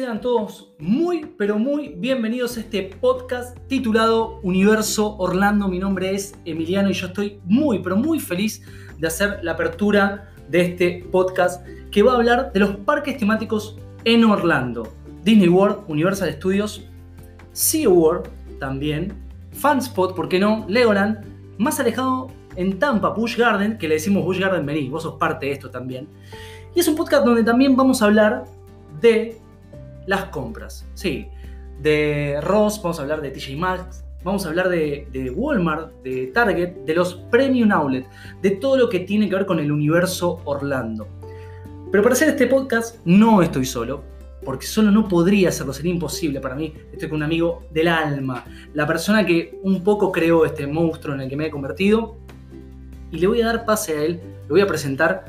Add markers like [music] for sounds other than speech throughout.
Sean todos muy, pero muy bienvenidos a este podcast titulado Universo Orlando. Mi nombre es Emiliano y yo estoy muy, pero muy feliz de hacer la apertura de este podcast que va a hablar de los parques temáticos en Orlando. Disney World, Universal Studios, SeaWorld también, Fanspot, ¿por qué no? Legoland, más alejado en Tampa, Busch Garden, que le decimos Busch Garden, vení, vos sos parte de esto también. Y es un podcast donde también vamos a hablar de las compras. Sí, de Ross, vamos a hablar de TJ Maxx, vamos a hablar de, de, Walmart, de Target, de los Premium Outlet, de todo lo que tiene que ver con el universo Orlando. Pero para hacer este podcast no estoy solo, porque solo no podría hacerlo, sería imposible para mí. Estoy con un amigo del alma, la persona que un poco creó este monstruo en el que me he convertido. Y le voy a dar pase a él, le voy a presentar.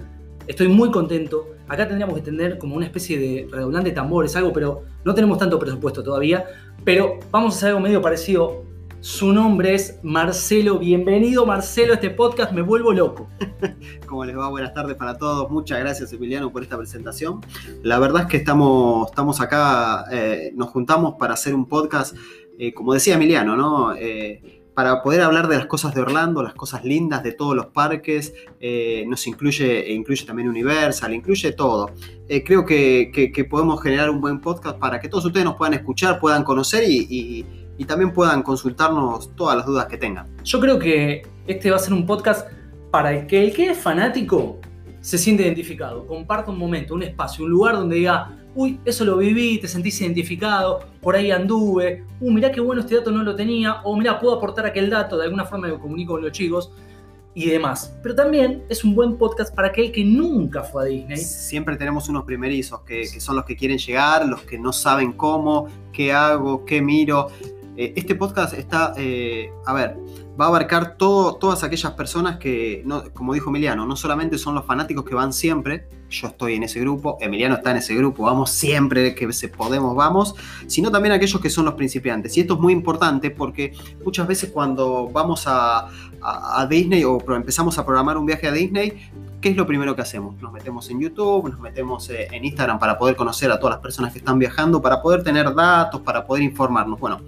Estoy muy contento, Acá tendríamos que tener como una especie de redoblante de tambores, algo, pero no tenemos tanto presupuesto todavía. Pero vamos a hacer algo medio parecido. Su nombre es Marcelo. Bienvenido, Marcelo, a este podcast. Me vuelvo loco. [laughs] ¿Cómo les va? Buenas tardes para todos. Muchas gracias, Emiliano, por esta presentación. La verdad es que estamos, estamos acá, eh, nos juntamos para hacer un podcast, eh, como decía Emiliano, ¿no? Eh, para poder hablar de las cosas de Orlando, las cosas lindas de todos los parques, eh, nos incluye, e incluye también Universal, incluye todo. Eh, creo que, podemos generar un buen podcast para que todos ustedes nos puedan escuchar, puedan conocer y, también puedan consultarnos todas las dudas que tengan. Yo creo que este va a ser un podcast para el que el que es fanático se siente identificado, comparta un momento, un espacio, un lugar donde diga, uy, eso lo viví, te sentís identificado, por ahí anduve, uy, mirá qué bueno este dato no lo tenía, o mirá, puedo aportar aquel dato, de alguna forma me comunico con los chicos y demás. Pero también es un buen podcast para aquel que nunca fue a Disney. Siempre tenemos unos primerizos que, son los que quieren llegar, los que no saben cómo, qué hago, qué miro. Eh, este podcast está, eh, a ver, va a abarcar todas aquellas personas que, como dijo Emiliano, no solamente son los fanáticos que van siempre, yo estoy en ese grupo, Emiliano está en ese grupo, vamos siempre que se podemos, vamos, sino también aquellos que son los principiantes. Y esto es muy importante porque muchas veces cuando vamos a, Disney o empezamos a programar un viaje a Disney, ¿qué es lo primero que hacemos? Nos metemos en YouTube, nos metemos eh, en Instagram para poder conocer a todas las personas que están viajando, para poder tener datos, para poder informarnos. Bueno,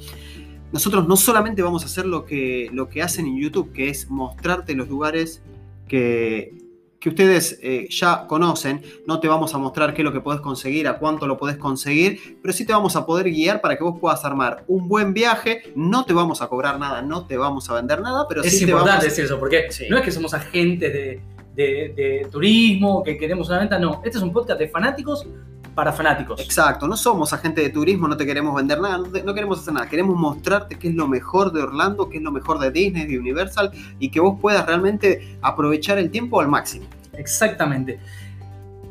nosotros no solamente vamos a hacer lo que, lo que hacen en YouTube, que es mostrarte los lugares que, ustedes eh, ya conocen, no te vamos a mostrar qué es lo que podés conseguir, a cuánto lo podés conseguir, pero sí te vamos a poder guiar para que vos puedas armar un buen viaje, no te vamos a cobrar nada, no te vamos a vender nada, pero es sí importante te vamos... decir eso, porque no es que somos agentes de, de turismo, que queremos una venta, no, este es un podcast de fanáticos para fanáticos. Exacto, no somos agente de turismo, no te queremos vender nada, no, queremos hacer nada, queremos mostrarte qué es lo mejor de Orlando, qué es lo mejor de Disney, de Universal y que vos puedas realmente aprovechar el tiempo al máximo. Exactamente.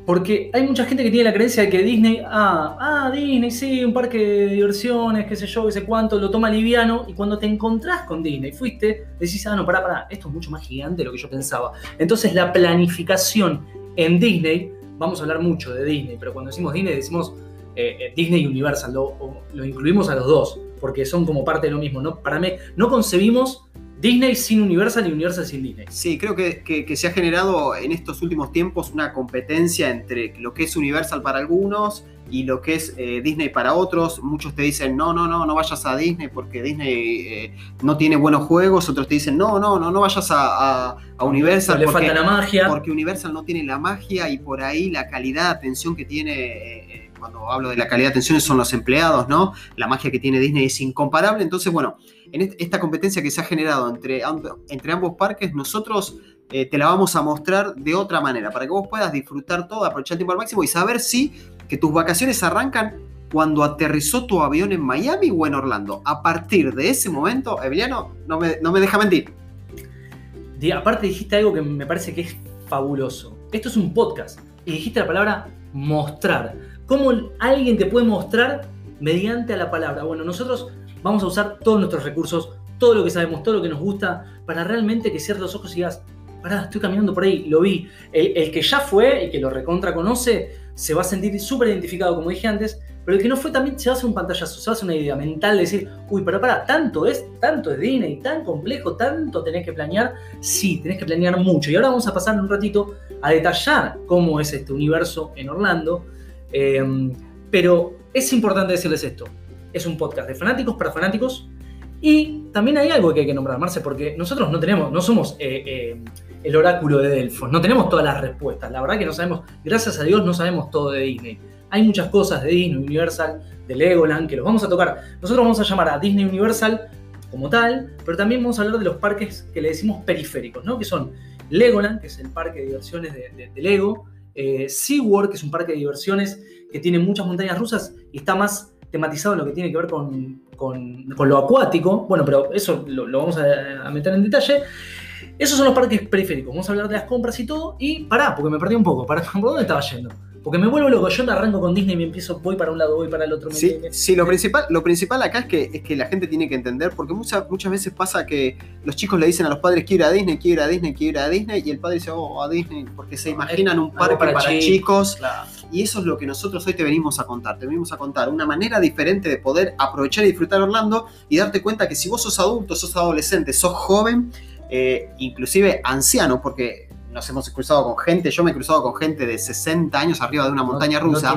Porque hay mucha gente que tiene la creencia de que Disney, ah, ah, Disney, sí, un parque de diversiones, qué sé yo, qué sé cuánto, lo toma liviano, y cuando te encontrás con Disney, fuiste, decís, ah, no, pará, pará, esto es mucho más gigante de lo que yo pensaba. Entonces la planificación en Disney vamos a hablar mucho de Disney, pero cuando decimos Disney decimos eh, eh, Disney Universal, lo, lo, incluimos a los dos, porque son como parte de lo mismo. ¿no? Para mí, no concebimos Disney sin Universal y Universal sin Disney. Sí, creo que, que, se ha generado en estos últimos tiempos una competencia entre lo que es Universal para algunos y lo que es eh, Disney para otros. Muchos te dicen, no, no, no, no vayas a Disney porque Disney eh, no tiene buenos juegos. Otros te dicen, no, no, no, no vayas a, Universal. Le falta la magia. Porque Universal no tiene la magia y por ahí la calidad de atención que tiene... Eh, cuando hablo de la calidad de atención son los empleados, ¿no? La magia que tiene Disney es incomparable. Entonces, bueno, en esta competencia que se ha generado entre, entre ambos parques, nosotros eh, te la vamos a mostrar de otra manera, para que vos puedas disfrutar todo, aprovechar el tiempo al máximo y saber si que tus vacaciones arrancan cuando aterrizó tu avión en Miami o en Orlando. A partir de ese momento, Emiliano, no me, no me deja mentir. aparte dijiste algo que me parece que es fabuloso. Esto es un podcast y dijiste la palabra mostrar. ¿Cómo alguien te puede mostrar mediante la palabra? Bueno, nosotros vamos a usar todos nuestros recursos, todo lo que sabemos, todo lo que nos gusta, para realmente que cierres los ojos y digas, pará, estoy caminando por ahí, lo vi. El, que ya fue y que lo recontra conoce, se va a sentir súper identificado, como dije antes, pero el que no fue también se hacer un pantallazo, se hacer una idea mental de decir, uy, pero para, tanto es, tanto es Disney, tan complejo, tanto tenés que planear. Sí, tenés que planear mucho. Y ahora vamos a pasar un ratito a detallar cómo es este universo en Orlando. Em, pero es importante decirles esto. Es un podcast de fanáticos para fanáticos. Y también hay algo que hay que nombrar, Marce, porque nosotros no tenemos, no somos eh, eh, el oráculo de Delfos, no tenemos todas las respuestas. La verdad que no sabemos, gracias a Dios, no sabemos todo de Disney. Hay muchas cosas de Disney Universal, de Legoland, que los vamos a tocar. Nosotros vamos a llamar a Disney Universal como tal, pero también vamos a hablar de los parques que le decimos periféricos, ¿no? Que son Legoland, que es el parque de diversiones de, Lego, eh, SeaWorld, que es un parque de diversiones que tiene muchas montañas rusas y está más tematizado lo que tiene que ver con, lo acuático. Bueno, pero eso lo, vamos a, meter en detalle. Esos son los parques periféricos. Vamos a hablar de las compras y todo. Y pará, porque me perdí un poco. ¿Por dónde estaba yendo? Porque me vuelvo loco, yo me arranco con Disney y me empiezo, voy para un lado, voy para el otro. Sí, sí lo, principal, lo principal acá es que, es que la gente tiene que entender, porque muchas, muchas veces pasa que los chicos le dicen a los padres, quiero ir a Disney, quiero ir a Disney, quiero ir a Disney, y el padre dice, oh, a Disney, porque se imaginan un parque para, chicos. Y eso es lo que nosotros hoy te venimos a contar. Te venimos a contar una manera diferente de poder aprovechar y disfrutar Orlando y darte cuenta que si vos sos adulto, sos adolescente, sos joven, eh, inclusive anciano, porque nos hemos cruzado con gente, yo me he cruzado con gente de 60 años arriba de una montaña rusa.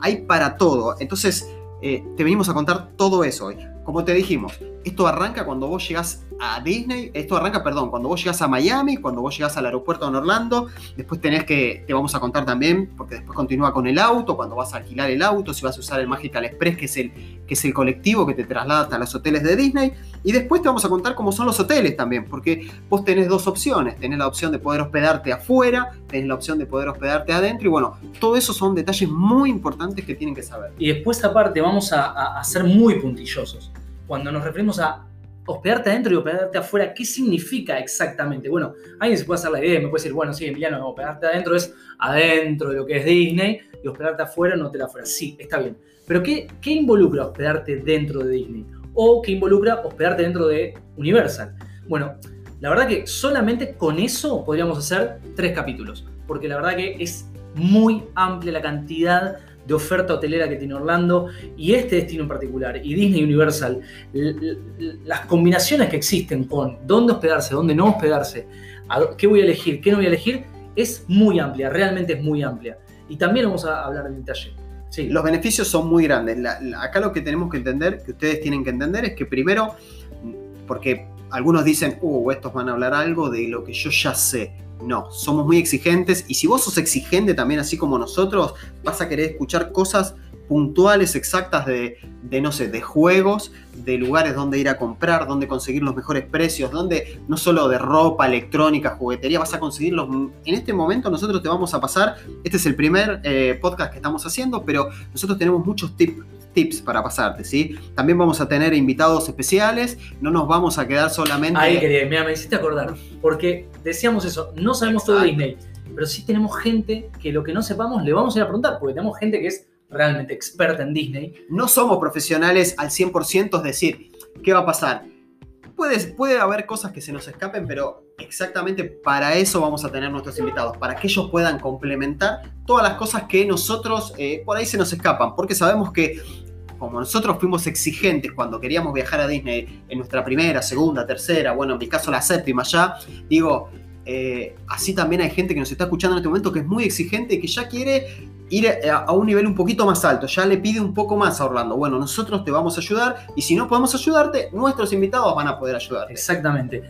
Hay para todo. Entonces, eh, te venimos a contar todo eso hoy. Como te dijimos, esto arranca cuando vos llegás a Disney, esto arranca, perdón, cuando vos llegás a Miami, cuando vos llegás al aeropuerto en Orlando, después tenés que, te vamos a contar también, porque después continúa con el auto, cuando vas a alquilar el auto, si vas a usar el Magical Express, que es el, que es el colectivo que te traslada hasta los hoteles de Disney, y después te vamos a contar cómo son los hoteles también, porque vos tenés dos opciones, tenés la opción de poder hospedarte afuera, tenés la opción de poder hospedarte adentro, y bueno, todo eso son detalles muy importantes que tienen que saber. Y después aparte vamos a, a ser muy puntillosos cuando nos referimos a hospedarte adentro y hospedarte afuera, ¿qué significa exactamente? Bueno, alguien se puede hacer la idea, me puede decir, bueno, sí, Emiliano, hospedarte adentro es adentro de lo que es Disney y hospedarte afuera no te la afuera. Sí, está bien. Pero ¿qué, ¿qué involucra hospedarte dentro de Disney? ¿O qué involucra hospedarte dentro de Universal? Bueno, la verdad que solamente con eso podríamos hacer tres capítulos, porque la verdad que es muy amplia la cantidad de oferta hotelera que tiene Orlando y este destino en particular y Disney Universal, las combinaciones que existen con dónde hospedarse, dónde no hospedarse, qué voy a elegir, qué no voy a elegir, es muy amplia, realmente es muy amplia. Y también vamos a hablar en detalle. Sí. Los beneficios son muy grandes. acá lo que tenemos que entender, que ustedes tienen que entender, es que primero, porque algunos dicen, uh, estos van a hablar algo de lo que yo ya sé. No, somos muy exigentes y si vos sos exigente también así como nosotros, vas a querer escuchar cosas puntuales, exactas de, no sé, de juegos, de lugares donde ir a comprar, donde conseguir los mejores precios, donde no solo de ropa, electrónica, juguetería, vas a conseguirlos. En este momento nosotros te vamos a pasar, este es el primer eh, podcast que estamos haciendo, pero nosotros tenemos muchos tips tips para pasarte, ¿sí? También vamos a tener invitados especiales, no nos vamos a quedar solamente... Ahí quería, mira, me hiciste acordar, porque decíamos eso, no sabemos todo de Disney, pero sí tenemos gente que lo que no sepamos le vamos a ir a preguntar, porque tenemos gente que es realmente experta en Disney. No somos profesionales al 100%, es decir, ¿qué va a pasar? Puede, puede haber cosas que se nos escapen, pero exactamente para eso vamos a tener nuestros invitados, para que ellos puedan complementar todas las cosas que nosotros eh, por ahí se nos escapan, porque sabemos que como nosotros fuimos exigentes cuando queríamos viajar a Disney en nuestra primera, segunda, tercera, bueno, en mi caso la séptima ya, digo, eh, así también hay gente que nos está escuchando en este momento que es muy exigente y que ya quiere ir a, un nivel un poquito más alto, ya le pide un poco más a Orlando. Bueno, nosotros te vamos a ayudar y si no podemos ayudarte, nuestros invitados van a poder ayudarte. Exactamente.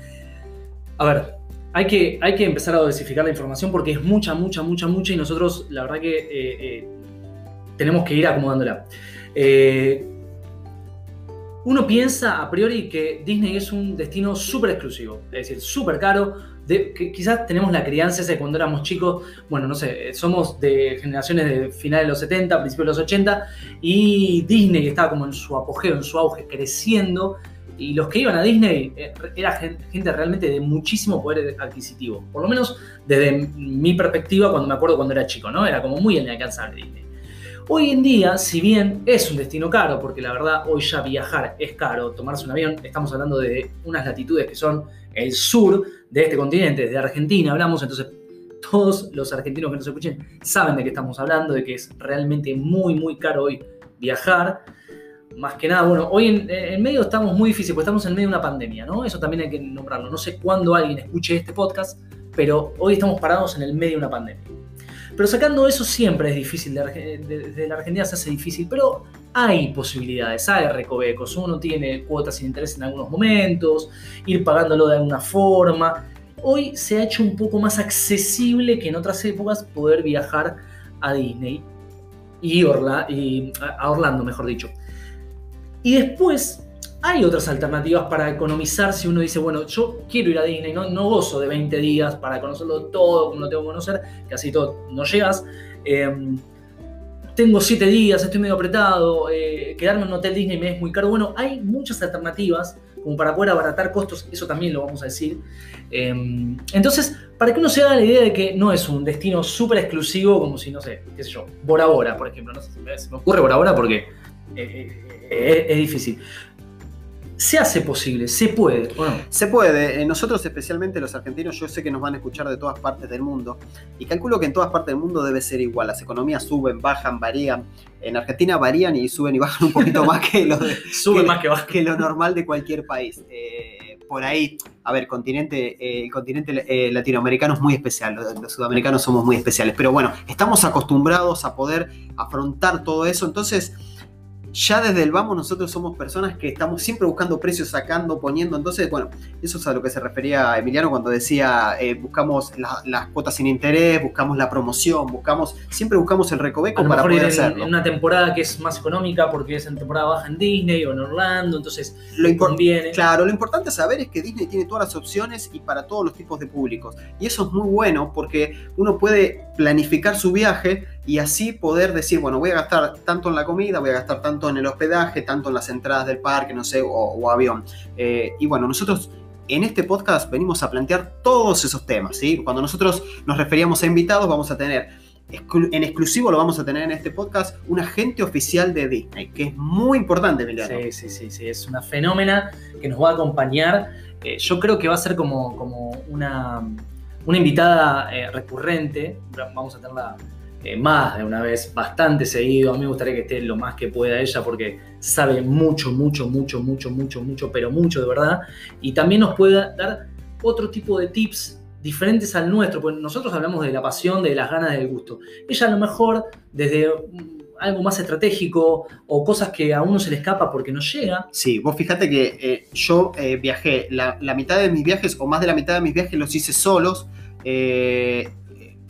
A ver, hay que, hay que empezar a dosificar la información porque es mucha, mucha, mucha, mucha y nosotros la verdad que eh, eh, tenemos que ir acomodándola. Eh, uno piensa a priori que Disney es un destino súper exclusivo, es decir, súper caro. De, que quizás tenemos la crianza esa de cuando éramos chicos, bueno, no sé, somos de generaciones de finales de los 70, principios de los 80, y Disney estaba como en su apogeo, en su auge, creciendo, y los que iban a Disney eh, era gente realmente de muchísimo poder adquisitivo, por lo menos desde mi perspectiva cuando me acuerdo cuando era chico, ¿no? Era como muy inalcanzable Disney. Hoy en día, si bien es un destino caro, porque la verdad hoy ya viajar es caro, tomarse un avión, estamos hablando de unas latitudes que son el sur de este continente, de Argentina hablamos, entonces todos los argentinos que nos escuchen saben de qué estamos hablando, de que es realmente muy, muy caro hoy viajar. Más que nada, bueno, hoy en, en medio estamos muy difíciles, porque estamos en medio de una pandemia, ¿no? Eso también hay que nombrarlo. No sé cuándo alguien escuche este podcast, pero hoy estamos parados en el medio de una pandemia. Pero sacando eso siempre es difícil, desde la Argentina se hace difícil, pero hay posibilidades, hay recovecos, uno tiene cuotas sin interés en algunos momentos, ir pagándolo de alguna forma. Hoy se ha hecho un poco más accesible que en otras épocas poder viajar a Disney y, y a Orlando, mejor dicho. Y después hay otras alternativas para economizar si uno dice, bueno, yo quiero ir a Disney, no, no gozo de 20 días para conocerlo todo como lo tengo que conocer, casi todo no llegas. Em, tengo 7 días, estoy medio apretado, eh, quedarme en un hotel Disney me es muy caro. Bueno, hay muchas alternativas como para poder abaratar costos, eso también lo vamos a decir. Em, entonces, para que uno se haga la idea de que no es un destino súper exclusivo como si, no sé, qué sé yo, Bora Bora, por ejemplo. No sé, se me ocurre Bora Bora porque eh, eh, es difícil se hace posible, se puede. Se puede. Eh, nosotros, especialmente los argentinos, yo sé que nos van a escuchar de todas partes del mundo y calculo que en todas partes del mundo debe ser igual. Las economías suben, bajan, varían. En Argentina varían y suben y bajan un poquito más que lo, [laughs] más que, que, lo normal de cualquier país. Eh, por ahí, a ver, continente, eh, el continente latinoamericano es muy especial, los, sudamericanos somos muy especiales, pero bueno, estamos acostumbrados a poder afrontar todo eso, entonces ya desde el vamos nosotros somos personas que estamos siempre buscando precios, sacando, poniendo. Entonces, bueno, eso es a lo que se refería Emiliano cuando decía, eh, buscamos las cuotas sin interés, buscamos la promoción, buscamos, siempre buscamos el recoveco para poder hacerlo. En una temporada que es más económica porque es en temporada baja en Disney o en Orlando, entonces lo conviene. Claro, lo importante saber es que Disney tiene todas las opciones y para todos los tipos de públicos. Y eso es muy bueno porque uno puede planificar su viaje y así poder decir, bueno, voy a gastar tanto en la comida, voy a gastar tanto en el hospedaje, tanto en las entradas del parque, no sé, o, avión. Eh, y bueno, nosotros en este podcast venimos a plantear todos esos temas, ¿sí? Cuando nosotros nos referíamos a invitados, vamos a tener, en exclusivo lo vamos a tener en este podcast, un agente oficial de Disney, que es muy importante, Emiliano. Sí, sí, sí, sí, es una fenómena que nos va a acompañar. Eh, yo creo que va a ser como, como una, una invitada eh, recurrente, vamos a tenerla eh, más de una vez, bastante seguido. A mí me gustaría que esté lo más que pueda ella porque sabe mucho, mucho, mucho, mucho, mucho, mucho, pero mucho de verdad. Y también nos puede dar otro tipo de tips diferentes al nuestro, porque nosotros hablamos de la pasión, de las ganas, del gusto. Ella a lo mejor desde algo más estratégico o cosas que a uno se le escapa porque no llega. Sí, vos fíjate que eh, yo eh, viajé, la, mitad de mis viajes o más de la mitad de mis viajes los hice solos.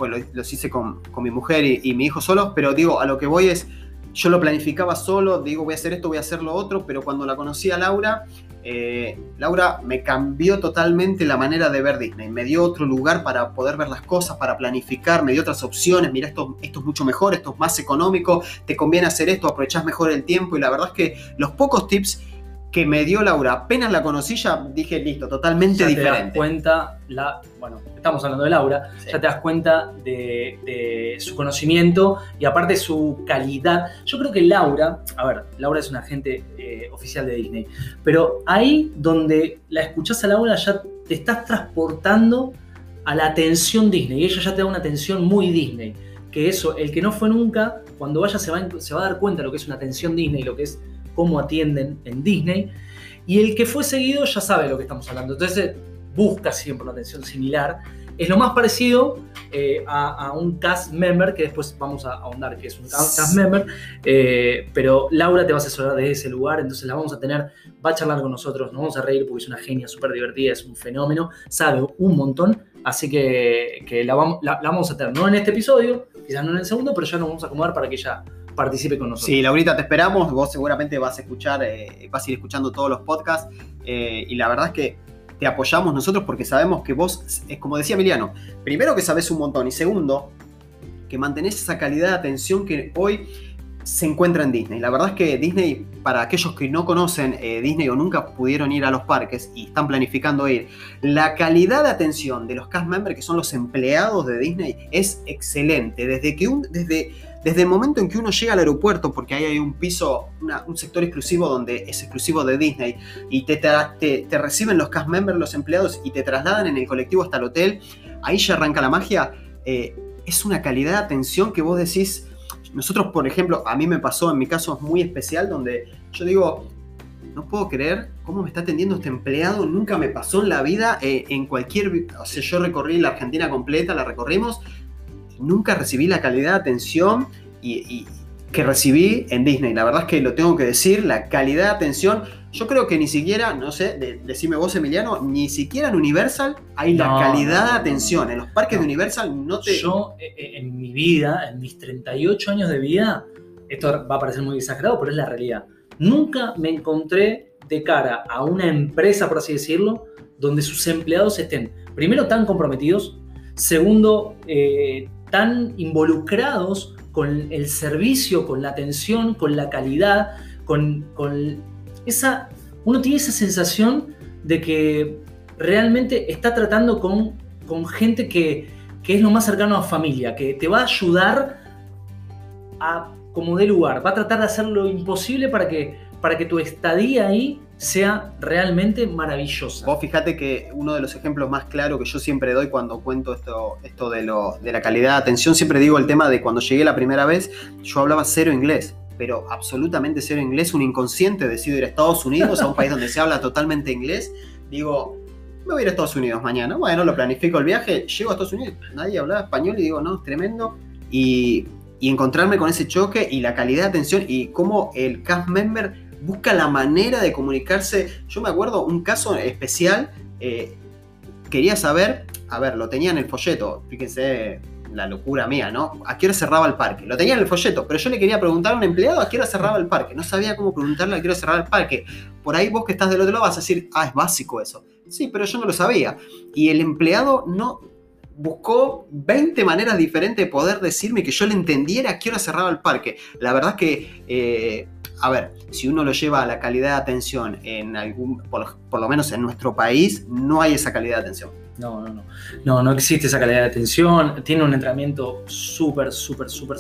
Bueno, los hice con, mi mujer y, mi hijo solos, pero digo, a lo que voy es, yo lo planificaba solo, digo, voy a hacer esto, voy a hacer lo otro, pero cuando la conocí a Laura, eh, Laura me cambió totalmente la manera de ver Disney, me dio otro lugar para poder ver las cosas, para planificar, me dio otras opciones, mira, esto, esto es mucho mejor, esto es más económico, te conviene hacer esto, aprovechás mejor el tiempo. Y la verdad es que los pocos tips que me dio Laura, apenas la conocí, ya dije, listo, totalmente diferente. Te das cuenta, la, bueno, estamos hablando de Laura, ya te das cuenta de, su conocimiento y aparte su calidad. Yo creo que Laura, a ver, Laura es una agente eh, oficial de Disney, pero ahí donde la escuchás a Laura ya te estás transportando a la atención Disney y ella ya te da una atención muy Disney. Que eso, el que no fue nunca, cuando vaya se va, se va a dar cuenta de lo que es una atención Disney, lo que es cómo atienden en Disney. Y el que fue seguido ya sabe de lo que estamos hablando. Entonces busca siempre una atención similar. Es lo más parecido eh, a, un cast member, que después vamos a ahondar que es un cast member, eh, pero Laura te va a asesorar desde ese lugar, entonces la vamos a tener, va a charlar con nosotros, nos vamos a reír porque es una genia súper divertida, es un fenómeno, sabe un montón, así que, la, vamos, la, vamos a tener, no en este episodio, quizás no en el segundo, pero ya nos vamos a acomodar para que ella participe con nosotros. Sí, Laurita, te esperamos. Vos seguramente vas a escuchar, eh, vas a ir escuchando todos los podcasts. Eh, y la verdad es que te apoyamos nosotros porque sabemos que vos, es como decía Emiliano, primero que sabes un montón y segundo, que mantenés esa calidad de atención que hoy se encuentra en Disney. La verdad es que Disney, para aquellos que no conocen eh, Disney o nunca pudieron ir a los parques y están planificando ir, la calidad de atención de los cast members, que son los empleados de Disney, es excelente. Desde que un, desde desde el momento en que uno llega al aeropuerto, porque ahí hay un piso, un sector exclusivo donde es exclusivo de Disney, y te, te, reciben los cast members, los empleados, y te trasladan en el colectivo hasta el hotel, ahí ya arranca la magia. Eh, es una calidad de atención que vos decís, nosotros, por ejemplo, a mí me pasó, en mi caso muy especial, donde yo digo, no puedo creer cómo me está atendiendo este empleado, nunca me pasó en la vida, eh, en cualquier, o sea, yo recorrí la Argentina completa, la recorrimos, nunca recibí la calidad de atención y, que recibí en Disney. La verdad es que lo tengo que decir, la calidad de atención, yo creo que ni siquiera, no sé, de, decime vos Emiliano, ni siquiera en Universal hay la calidad de atención. En los parques no. de Universal no te... Yo, eh, eh, en mi vida, en mis 38 años de vida, esto va a parecer muy exagerado, pero es la realidad. Nunca me encontré de cara a una empresa, por así decirlo, donde sus empleados estén, primero, tan comprometidos, segundo, eh, tan involucrados con el servicio, con la atención, con la calidad, con, con esa... Uno tiene esa sensación de que realmente está tratando con, con gente que, que es lo más cercano a familia, que te va a ayudar a como dé lugar, va a tratar de hacer lo imposible para que, para que tu estadía ahí sea realmente maravillosa. Vos fíjate que uno de los ejemplos más claros que yo siempre doy cuando cuento esto, esto de, lo, de la calidad de atención, siempre digo el tema de cuando llegué la primera vez, yo hablaba cero inglés, pero absolutamente cero inglés, un inconsciente, decido ir a Estados Unidos, a un país donde se habla totalmente inglés, digo, me voy a ir a Estados Unidos mañana, bueno, lo planifico el viaje, llego a Estados Unidos, nadie hablaba español y digo, no, es tremendo, y, y encontrarme con ese choque y la calidad de atención y cómo el cast member busca la manera de comunicarse. Yo me acuerdo un caso especial, eh, quería saber, a ver, lo tenía en el folleto, fíjense la locura mía, ¿no? ¿A qué hora cerraba el parque? Lo tenía en el folleto, pero yo le quería preguntar a un empleado a qué hora cerraba el parque. No sabía cómo preguntarle a qué hora cerraba el parque. Por ahí vos que estás del otro lado vas a decir, ah, es básico eso. Sí, pero yo no lo sabía. Y el empleado no buscó 20 maneras diferentes de poder decirme que yo le entendiera a qué hora cerraba el parque. La verdad es que, eh, a ver, si uno lo lleva a la calidad de atención en algún, por, lo- menos en nuestro país, no hay esa calidad de atención. No, no, no. No, no existe esa calidad de atención. Tiene un entrenamiento súper, súper, súper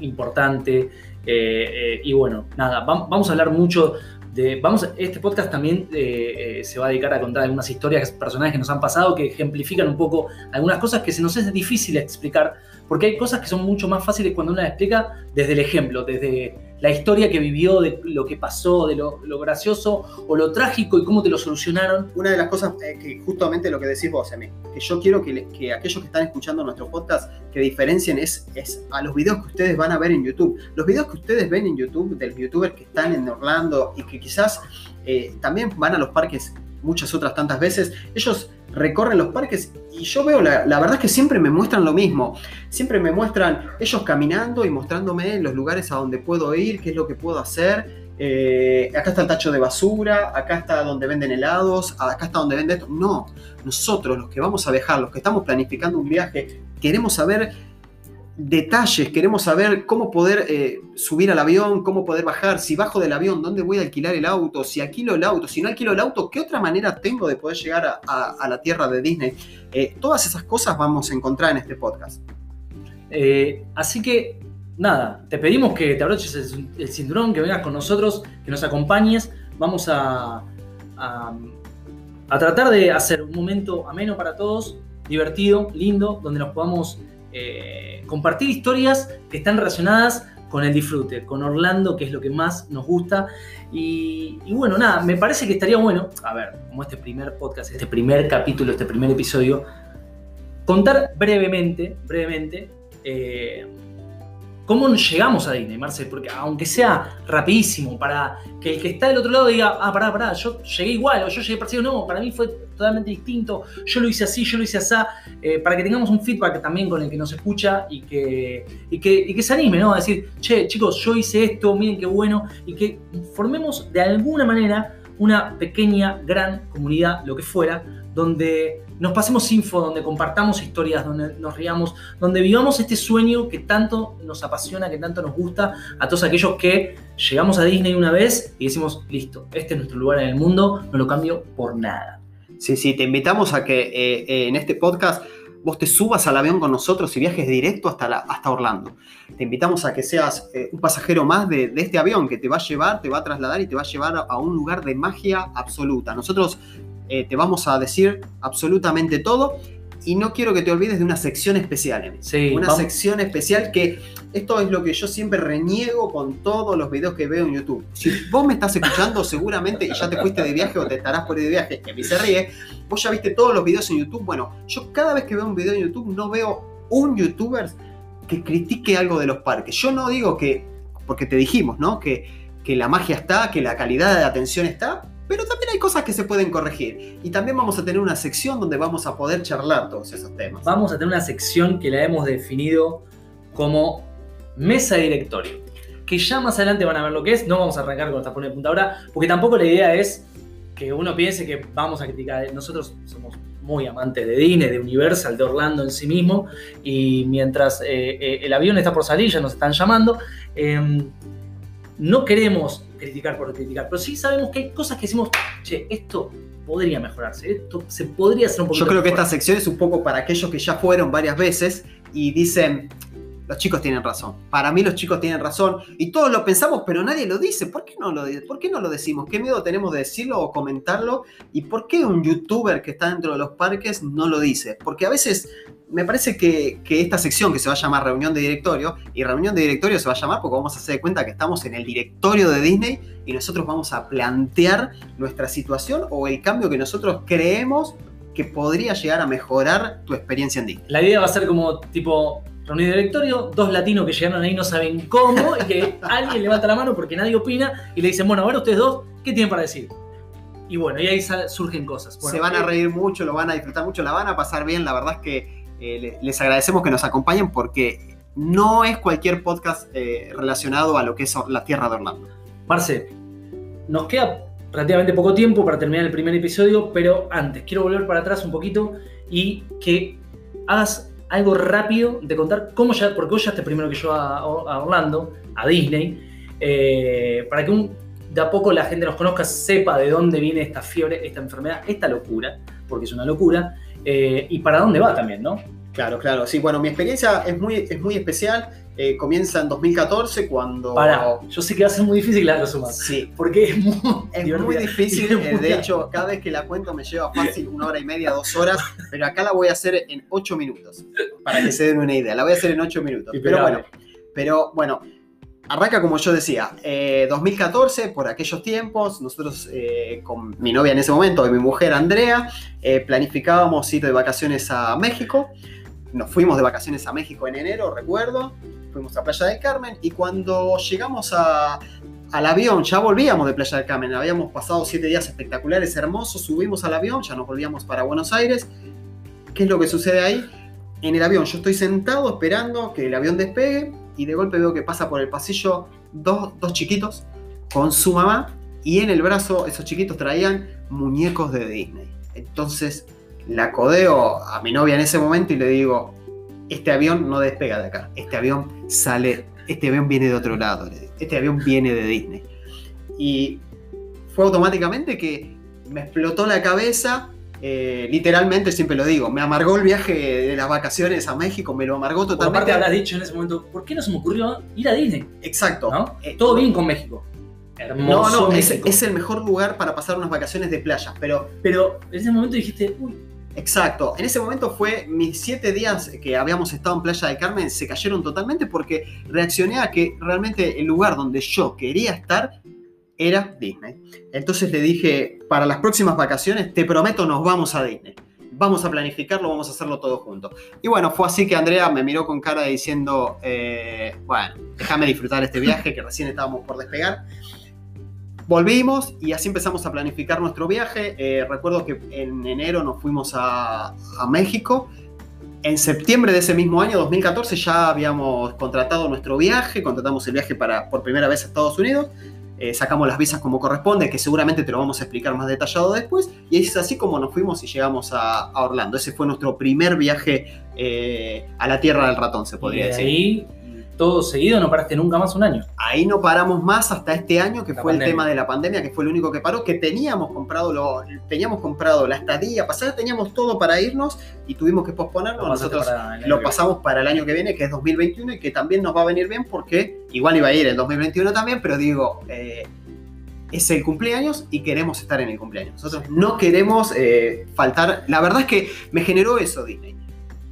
importante. Eh, eh, y bueno, nada, vam- vamos a hablar mucho de. Vamos, este podcast también eh, se va a dedicar a contar algunas historias personales que nos han pasado que ejemplifican un poco algunas cosas que se nos es difícil explicar. Porque hay cosas que son mucho más fáciles cuando uno las explica desde el ejemplo, desde la historia que vivió, de lo que pasó, de lo, gracioso o lo trágico y cómo te lo solucionaron. Una de las cosas eh, que justamente lo que decís vos, Emi, que yo quiero que, que aquellos que están escuchando nuestro podcast que diferencien es, es a los videos que ustedes van a ver en YouTube. Los videos que ustedes ven en YouTube, del youtuber que están en Orlando y que quizás eh, también van a los parques muchas otras tantas veces, ellos recorren los parques y yo veo, la, verdad es que siempre me muestran lo mismo. Siempre me muestran ellos caminando y mostrándome los lugares a donde puedo ir, qué es lo que puedo hacer. Eh, acá está el tacho de basura, acá está donde venden helados, acá está donde venden esto. No, nosotros los que vamos a viajar, los que estamos planificando un viaje, queremos saber detalles, queremos saber cómo poder eh, subir al avión, cómo poder bajar, si bajo del avión, dónde voy a alquilar el auto, si alquilo el auto, si no alquilo el auto, qué otra manera tengo de poder llegar a, la tierra de Disney. Eh, todas esas cosas vamos a encontrar en este podcast. Eh, así que, nada, te pedimos que te abroches el, el cinturón, que vengas con nosotros, que nos acompañes. Vamos a, a, a tratar de hacer un momento ameno para todos, divertido, lindo, donde nos podamos eh, compartir historias que están relacionadas con el disfrute, con Orlando, que es lo que más nos gusta. Y, bueno, nada, me parece que estaría bueno, a ver, como este primer podcast, este primer capítulo, este primer episodio, contar brevemente, brevemente, eh, cómo llegamos a Disney, Marcel, porque aunque sea rapidísimo, para que el que está del otro lado diga, ah, pará, pará, yo llegué igual, o yo llegué parecido, no, para mí fue totalmente distinto, yo lo hice así, yo lo hice así, eh, para que tengamos un feedback también con el que nos escucha y que, y que, y que se anime, ¿no? A decir, che, chicos, yo hice esto, miren qué bueno, y que formemos de alguna manera una pequeña, gran comunidad, lo que fuera, donde nos pasemos info, donde compartamos historias, donde nos riamos, donde vivamos este sueño que tanto nos apasiona, que tanto nos gusta, a todos aquellos que llegamos a Disney una vez y decimos, listo, este es nuestro lugar en el mundo, no lo cambio por nada. Sí, sí, te invitamos a que eh, eh, en este podcast vos te subas al avión con nosotros y viajes directo hasta, la, hasta Orlando. Te invitamos a que seas eh, un pasajero más de, de, este avión que te va a llevar, te va a trasladar y te va a llevar a, un lugar de magia absoluta. Nosotros te vamos a decir absolutamente todo y no quiero que te olvides de una sección especial, Emi. Sí, una vamos. sección especial que esto es lo que yo siempre reniego con todos los videos que veo en YouTube. Si vos me estás escuchando, seguramente y ya te fuiste de viaje o te estarás por ir de viaje, que a mí se ríe, vos ya viste todos los videos en YouTube. Bueno, yo cada vez que veo un video en YouTube no veo un youtuber que critique algo de los parques. Yo no digo que, porque te dijimos, ¿no? Que, que la magia está, que la calidad de atención está, pero también hay cosas que se pueden corregir. Y también vamos a tener una sección donde vamos a poder charlar todos esos temas. Vamos a tener una sección que la hemos definido como mesa de directorio. Que ya más adelante van a ver lo que es. No vamos a arrancar con esta pone de punta ahora, porque tampoco la idea es que uno piense que vamos a criticar. Nosotros somos muy amantes de Disney, de Universal, de Orlando en sí mismo. Y mientras eh, eh, el avión está por salir, ya nos están llamando. em, no queremos criticar por criticar, pero sí sabemos que hay cosas que decimos, che, esto podría mejorarse, esto se podría hacer un poquito Yo creo que mejor". esta sección es un poco para aquellos que ya fueron varias veces y dicen, los chicos tienen razón. Para mí los chicos tienen razón y todos lo pensamos, pero nadie lo dice. ¿Por qué no lo, por qué no lo decimos? ¿Qué miedo tenemos de decirlo o comentarlo? ¿Y por qué un youtuber que está dentro de los parques no lo dice? Porque a veces me parece que, que esta sección que se va a llamar reunión de directorio, y reunión de directorio se va a llamar porque vamos a hacer de cuenta que estamos en el directorio de Disney y nosotros vamos a plantear nuestra situación o el cambio que nosotros creemos que podría llegar a mejorar tu experiencia en Disney. La idea va a ser como tipo reunión de directorio, dos latinos que llegaron ahí no saben cómo y que [laughs] alguien levanta la mano porque nadie opina y le dicen, bueno, a ver ustedes dos, ¿qué tienen para decir? Y bueno, y ahí surgen cosas. Bueno, se van a eh, reír mucho, lo van a disfrutar mucho, la van a pasar bien. La verdad es que eh, le- les agradecemos que nos acompañen porque no es cualquier podcast eh, relacionado a lo que es la tierra de Orlando. Marce, nos queda relativamente poco tiempo para terminar el primer episodio, pero antes quiero volver para atrás un poquito y que hagas algo rápido de contar cómo ya, porque vos llegaste primero que yo a, a Orlando, a Disney, eh, para que un- de a poco la gente nos conozca, sepa de dónde viene esta fiebre, esta enfermedad, esta locura, porque es una locura, eh, y para dónde va también, ¿no? Claro, claro. Sí, bueno, mi experiencia es muy, es muy especial. Eh, comienza en 2014 cuando... Para, yo sé que va a ser muy difícil la resumas, Sí, porque es muy, Es divertida. muy difícil, [laughs] es eh, muy de hecho, cada vez que la cuento me lleva fácil una hora y media, dos horas, pero acá la voy a hacer en ocho minutos, para que se den una idea. La voy a hacer en ocho minutos. Pero bueno, pero bueno, arranca como yo decía, eh, 2014, por aquellos tiempos, nosotros eh, con mi novia en ese momento y mi mujer Andrea, eh, planificábamos ir de vacaciones a México. Nos fuimos de vacaciones a México en enero, recuerdo. Fuimos a Playa del Carmen y cuando llegamos a, al avión, ya volvíamos de Playa del Carmen, habíamos pasado siete días espectaculares, hermosos, subimos al avión, ya nos volvíamos para Buenos Aires. ¿Qué es lo que sucede ahí? En el avión yo estoy sentado esperando que el avión despegue y de golpe veo que pasa por el pasillo dos, dos chiquitos con su mamá y en el brazo esos chiquitos traían muñecos de Disney. Entonces la codeo a mi novia en ese momento y le digo, este avión no despega de acá, este avión sale, este avión viene de otro lado, este avión viene de Disney. Y fue automáticamente que me explotó la cabeza, eh, literalmente siempre lo digo, me amargó el viaje de las vacaciones a México, me lo amargó Por aparte totalmente. habrás dicho en ese momento, ¿por qué no se me ocurrió ir a Disney? Exacto. ¿No? Eh, Todo bien con México. No, Hermoso no, es, México. es el mejor lugar para pasar unas vacaciones de playa, pero Pero en ese momento dijiste, uy, Exacto, en ese momento fue mis siete días que habíamos estado en Playa del Carmen se cayeron totalmente porque reaccioné a que realmente el lugar donde yo quería estar era Disney. Entonces le dije, para las próximas vacaciones, te prometo, nos vamos a Disney. Vamos a planificarlo, vamos a hacerlo todo juntos. Y bueno, fue así que Andrea me miró con cara diciendo, eh, bueno, déjame disfrutar este viaje que recién estábamos por despegar. Volvimos y así empezamos a planificar nuestro viaje. Eh, recuerdo que en enero nos fuimos a, a México. En septiembre de ese mismo año, 2014, ya habíamos contratado nuestro viaje, contratamos el viaje para, por primera vez a Estados Unidos, eh, sacamos las visas como corresponde, que seguramente te lo vamos a explicar más detallado después, y es así como nos fuimos y llegamos a, a Orlando. Ese fue nuestro primer viaje eh, a la Tierra del Ratón, se y podría de decir. ahí, todo seguido, no paraste nunca más un año. Ahí no paramos más hasta este año, que La fue pandemia. el tema de la pandemia, que fue el único que paró, que teníamos comprado, lo, teníamos comprado la estadía pasada, teníamos todo para irnos y tuvimos que posponerlo. Lo Nosotros lo pasamos para el año que viene, que es 2021, y que también nos va a venir bien porque igual iba a ir el 2021 también, pero digo, eh, es el cumpleaños y queremos estar en el cumpleaños. Nosotros no queremos eh, faltar. La verdad es que me generó eso Disney.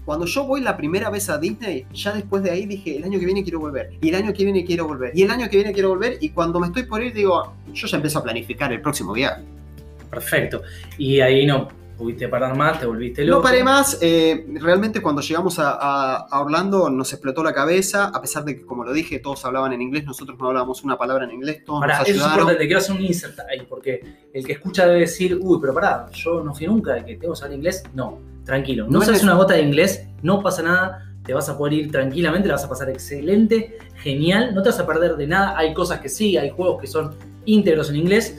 Cuando yo voy la primera vez a Disney, ya después de ahí dije, el año que viene quiero volver, y el año que viene quiero volver, y el año que viene quiero volver, y cuando me estoy por ir digo, yo ya empiezo a planificar el próximo viaje. Perfecto. Y ahí no, pudiste parar más, te volviste loco. No paré más, eh, realmente cuando llegamos a, a- a Orlando nos explotó la cabeza, a pesar de que, como lo dije, todos hablaban en inglés, nosotros no hablábamos una palabra en inglés, todos Pará, nos eso es importante, quiero hacer un insert ahí, porque el que escucha debe decir, uy, pero pará, yo no fui nunca, que tengo que saber inglés. No, tranquilo, no, No sabes una gota de inglés, no pasa nada, te vas a poder ir tranquilamente, la vas a pasar excelente, genial, no te vas a perder de nada. Hay cosas que sí, hay juegos que son íntegros en inglés,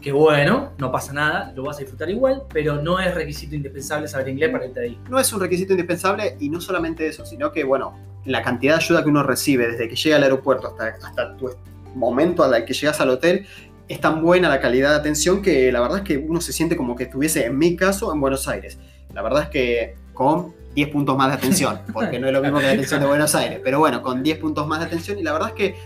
que bueno, no pasa nada, lo vas a disfrutar igual, pero no es requisito indispensable saber inglés para irte ahí. No es un requisito indispensable y no solamente eso, sino que, bueno, la cantidad de ayuda que uno recibe desde que llega al aeropuerto hasta, hasta tu momento al que llegas al hotel es tan buena la calidad de atención que la verdad es que uno se siente como que estuviese, en mi caso, en Buenos Aires. La verdad es que con 10 puntos más de atención, porque no es lo mismo que la atención de Buenos Aires, pero bueno, con 10 puntos más de atención y la verdad es que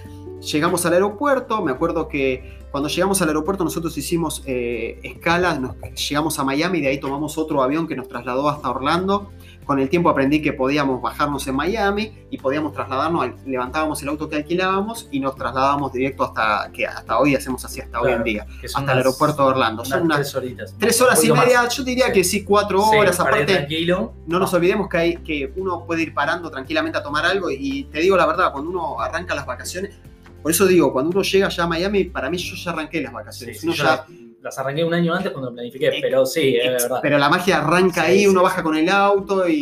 llegamos al aeropuerto, me acuerdo que cuando llegamos al aeropuerto nosotros hicimos eh, escala, nos- llegamos a Miami, de ahí tomamos otro avión que nos trasladó hasta Orlando. Con el tiempo aprendí que podíamos bajarnos en Miami y podíamos trasladarnos, levantábamos el auto que alquilábamos y nos trasladábamos directo hasta que hasta hoy hacemos así hasta hoy en Claro, día, hasta el unas- aeropuerto de Orlando. Son unas tres horitas. tres horas y media, más. yo diría que sí, cuatro Sí, horas. ir Aparte, tranquilo. no nos olvidemos que, hay, que uno puede ir parando tranquilamente a tomar algo y te digo la verdad, cuando uno arranca las vacaciones, por eso digo, cuando uno llega ya a Miami, para mí yo ya arranqué las vacaciones. sí, Uno yo ya- las arranqué un año antes cuando planifiqué, Ex- pero sí, es ex- verdad. pero la magia arranca ahí, uno baja con el auto y,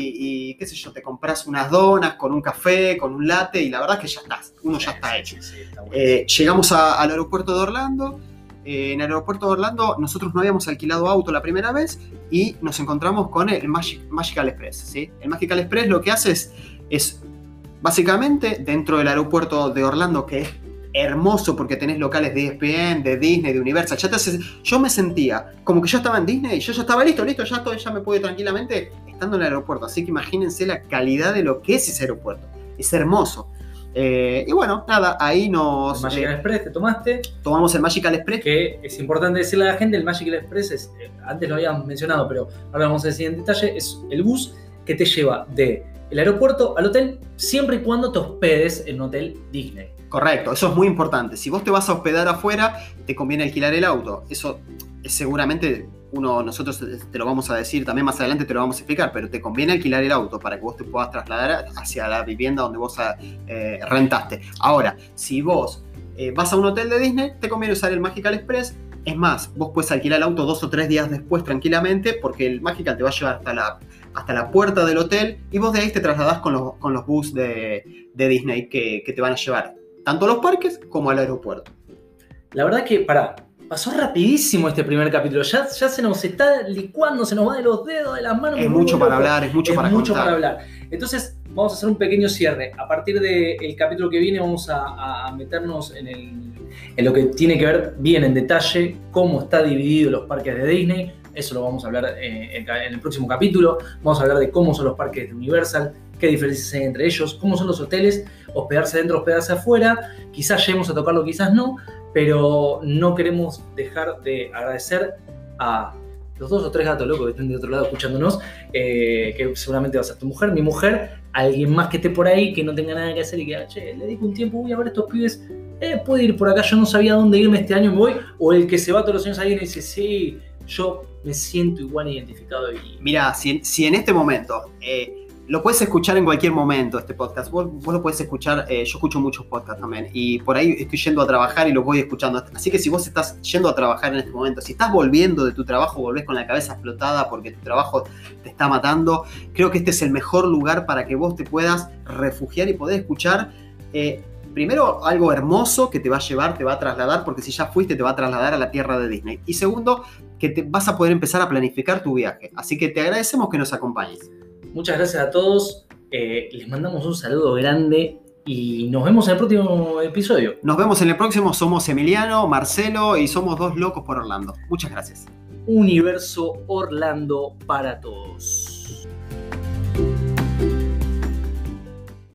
y, qué sé yo, te compras unas donas con un café, con un latte y la verdad es que ya estás, uno ya está hecho. está bueno. Eh, llegamos a- al aeropuerto de Orlando. eh, en el aeropuerto de Orlando nosotros no habíamos alquilado auto la primera vez y nos encontramos con el Magic- Magical Express. ¿sí? El Magical Express lo que hace es, es básicamente dentro del aeropuerto de Orlando, que es hermoso porque tenés locales de ESPN, de Disney, de Universal. Ya te yo me sentía como que yo estaba en Disney, yo ya estaba listo, listo, ya, estoy, ya me pude tranquilamente estando en el aeropuerto. Así que imagínense la calidad de lo que es ese aeropuerto. Es hermoso. Eh, y bueno, nada, ahí nos El Magical eh, Express te tomaste, tomamos el Magical Express. que es importante decirle a la gente, el Magical Express es, eh, antes lo habíamos mencionado, pero ahora vamos a decir en detalle, es el bus que te lleva de el aeropuerto al hotel siempre y cuando te hospedes en un hotel Disney. Correcto, eso es muy importante. Si vos te vas a hospedar afuera, te conviene alquilar el auto. Eso es seguramente uno, nosotros te lo vamos a decir, también más adelante te lo vamos a explicar, pero te conviene alquilar el auto para que vos te puedas trasladar hacia la vivienda donde vos eh, rentaste. Ahora, si vos eh, vas a un hotel de Disney, te conviene usar el Magical Express. Es más, vos puedes alquilar el auto dos o tres días después tranquilamente, porque el Magical te va a llevar hasta la, hasta la puerta del hotel y vos de ahí te trasladás con los, con los bus de, de Disney que, que te van a llevar tanto a los parques como al aeropuerto. La verdad que, para pasó rapidísimo este primer capítulo. Ya, ya se nos está licuando, se nos va de los dedos, de las manos. Es mucho para hablar, es mucho es para mucho contar. para hablar. Entonces, vamos a hacer un pequeño cierre. A partir del capítulo que viene, vamos a, a meternos en, el- en lo que tiene que ver bien en detalle cómo está dividido los parques de Disney. Eso lo vamos a hablar eh, en, el próximo capítulo. Vamos a hablar de cómo son los parques de Universal, qué diferencias hay entre ellos, cómo son los hoteles, hospedarse dentro, hospedarse afuera. Quizás lleguemos a tocarlo, quizás no, pero no queremos dejar de agradecer a los dos o tres gatos locos que estén de otro lado escuchándonos, eh, que seguramente va a ser tu mujer, mi mujer, alguien más que esté por ahí, que no tenga nada que hacer y que, "Ah, che, le dedico un tiempo, voy a ver a estos pibes, eh, puedo ir por acá, yo no sabía dónde irme este año, me voy, o el que se va todos los años ahí y dice, sí, yo me siento igual identificado y... Mira, si, si en este momento eh, lo puedes escuchar en cualquier momento, este podcast, vos, lo puedes escuchar, eh, yo escucho muchos podcasts también, y por ahí estoy yendo a trabajar y los voy escuchando. Así que si vos estás yendo a trabajar en este momento, si estás volviendo de tu trabajo, volvés con la cabeza explotada porque tu trabajo te está matando, creo que este es el mejor lugar para que vos te puedas refugiar y poder escuchar. eh, Primero, algo hermoso que te va a llevar, te va a trasladar, porque si ya fuiste, te va a trasladar a la tierra de Disney. Y segundo, que te vas a poder empezar a planificar tu viaje. Así que te agradecemos que nos acompañes. Muchas gracias a todos, eh, les mandamos un saludo grande y nos vemos en el próximo episodio. Nos vemos en el próximo. Somos Emiliano, Marcelo y somos dos locos por Orlando. Muchas gracias. Universo Orlando para todos.